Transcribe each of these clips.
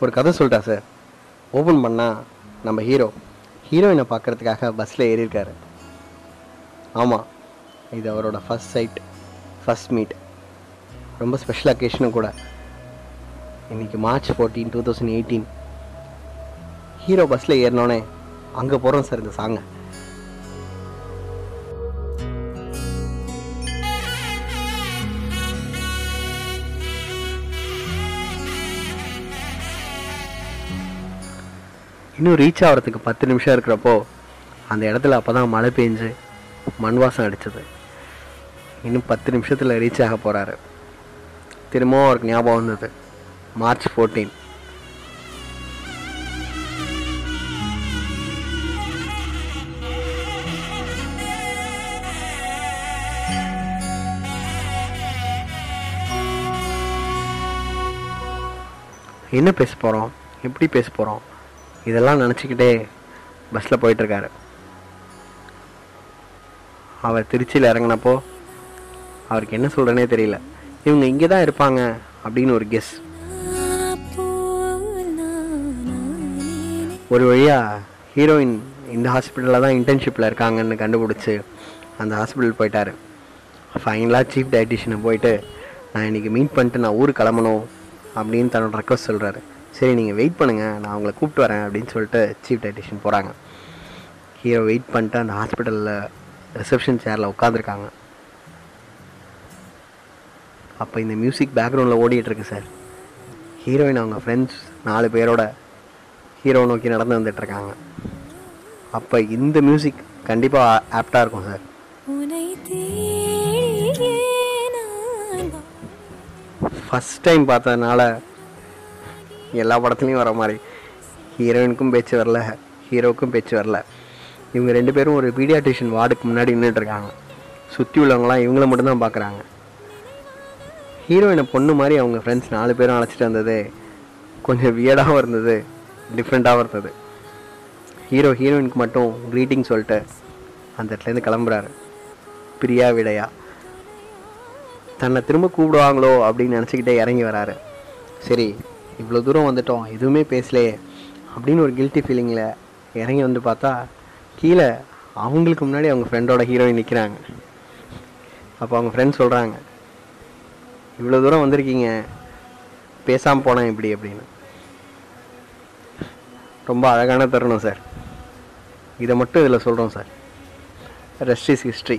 ஒரு கதை சொல்லிட்டா சார் ஓப்பன் பண்ணால் நம்ம ஹீரோ ஹீரோயினை பார்க்கறதுக்காக பஸ்ஸில் ஏறியிருக்காரு. ஆமாம் இது அவரோட ஃபர்ஸ்ட் சைட் ஃபர்ஸ்ட் மீட் ரொம்ப ஸ்பெஷல் அக்கேஷனும் கூட. இன்றைக்கி March fourteen two thousand eighteen hero பஸ்ஸில் ஏறினோடனே அங்கே போகிறோம் சார் இந்த சாங்கை இன்னும் ரீச் ஆகிறதுக்கு பத்து நிமிஷம் இருக்கிறப்போ அந்த இடத்துல அப்போ தான் மழை பெஞ்சு மண் வாசம் அடிச்சது. இன்னும் பத்து நிமிஷத்தில் ரீச் ஆக போகிறாரு திரும்பவும் அவருக்கு ஞாபகம் வந்தது. மார்ச் ஃபோர்டீன் என்ன பேச போகிறோம் எப்படி பேச போகிறோம் இதெல்லாம் நினச்சிக்கிட்டே பஸ்ஸில் போயிட்டுருக்காரு. அவர் திருச்சியில் இறங்கினப்போ அவருக்கு என்ன சொல்கிறேனே தெரியல. இவங்க இங்கே தான் இருப்பாங்க அப்படின்னு ஒரு கெஸ் ஒரு வழியாக ஹீரோயின் இந்த ஹாஸ்பிட்டலில் தான் இன்டர்ன்ஷிப்பில் இருக்காங்கன்னு கண்டுபிடிச்சி அந்த ஹாஸ்பிட்டல் போயிட்டார். ஃபைனலாக சீஃப் டயட்டிஷியனை போயிட்டு நான் இன்றைக்கி மீட் பண்ணிட்டு நான் ஊருக்கு கிளம்பணும் அப்படின்னு தன்னோட ரெக்வஸ்ட் சொல்கிறாரு சரி நீங்கள் வெயிட் பண்ணுங்கள் நான் உங்களை கூப்பிட்டு வரேன் அப்படின்னு சொல்லிட்டு சீஃப் டயட்டிஷியன் போகிறாங்க ஹீரோ வெயிட் பண்ணிட்டு அந்த ஹாஸ்பிட்டலில் ரிசப்ஷன் சேரில் உட்காந்துருக்காங்க அப்போ இந்த மியூசிக் பேக்ரவுண்டில் ஓடிட்டுருக்கு சார் ஹீரோயின் அவங்க ஃப்ரெண்ட்ஸ் நாலு பேரோட ஹீரோ நோக்கி நடந்து வந்துட்டுருக்காங்க அப்போ இந்த மியூசிக் கண்டிப்பாக ஆப்டாக இருக்கும் சார் ஃபஸ்ட் டைம் பார்த்ததுனால எல்லா படத்துலையும் வர மாதிரி. ஹீரோயினுக்கும் பேச்சு வரல. ஹீரோவுக்கும் பேச்சு வரல. இவங்க ரெண்டு பேரும் ஒரு பீடியாட்ரிஷியன் வார்டுக்கு முன்னாடி நின்றுட்டுருக்காங்க சுற்றி உள்ளவங்களாம் இவங்கள மட்டும்தான் பார்க்குறாங்க ஹீரோயினை பொண்ணு மாதிரி அவங்க ஃப்ரெண்ட்ஸ் நாலு பேரும் அழைச்சிட்டு வந்தது. கொஞ்சம் வியர்டாகவும் இருந்தது. டிஃப்ரெண்ட்டாகவும் இருந்தது. ஹீரோ ஹீரோயினுக்கு மட்டும் க்ரீட்டிங் சொல்லிட்டு அந்த இடத்துலேருந்து கிளம்புறாரு. பிரியா விடையா. தன்னை திரும்ப கூப்பிடுவாங்களோ அப்படின்னு நினச்சிக்கிட்டே இறங்கி வராரு. சரி இவ்வளோ தூரம் வந்துட்டோம் எதுவுமே பேசலையே அப்படின்னு ஒரு கில்ட்டி ஃபீலிங்கில் இறங்கி வந்து பார்த்தா கீழே அவங்களுக்கு முன்னாடி அவங்க ஃப்ரெண்டோட ஹீரோயின் நிற்கிறாங்க அப்போ அவங்க ஃப்ரெண்ட் சொல்கிறாங்க இவ்வளோ தூரம் வந்திருக்கீங்க பேசாமல் போனேன் இப்படி அப்படின்னு. ரொம்ப அழகான தருணம் சார் இதை மட்டும் இதில் சொல்கிறோம் sir rest is history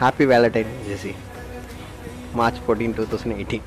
happy Valentine Jessie. March fourteen two thousand eighteen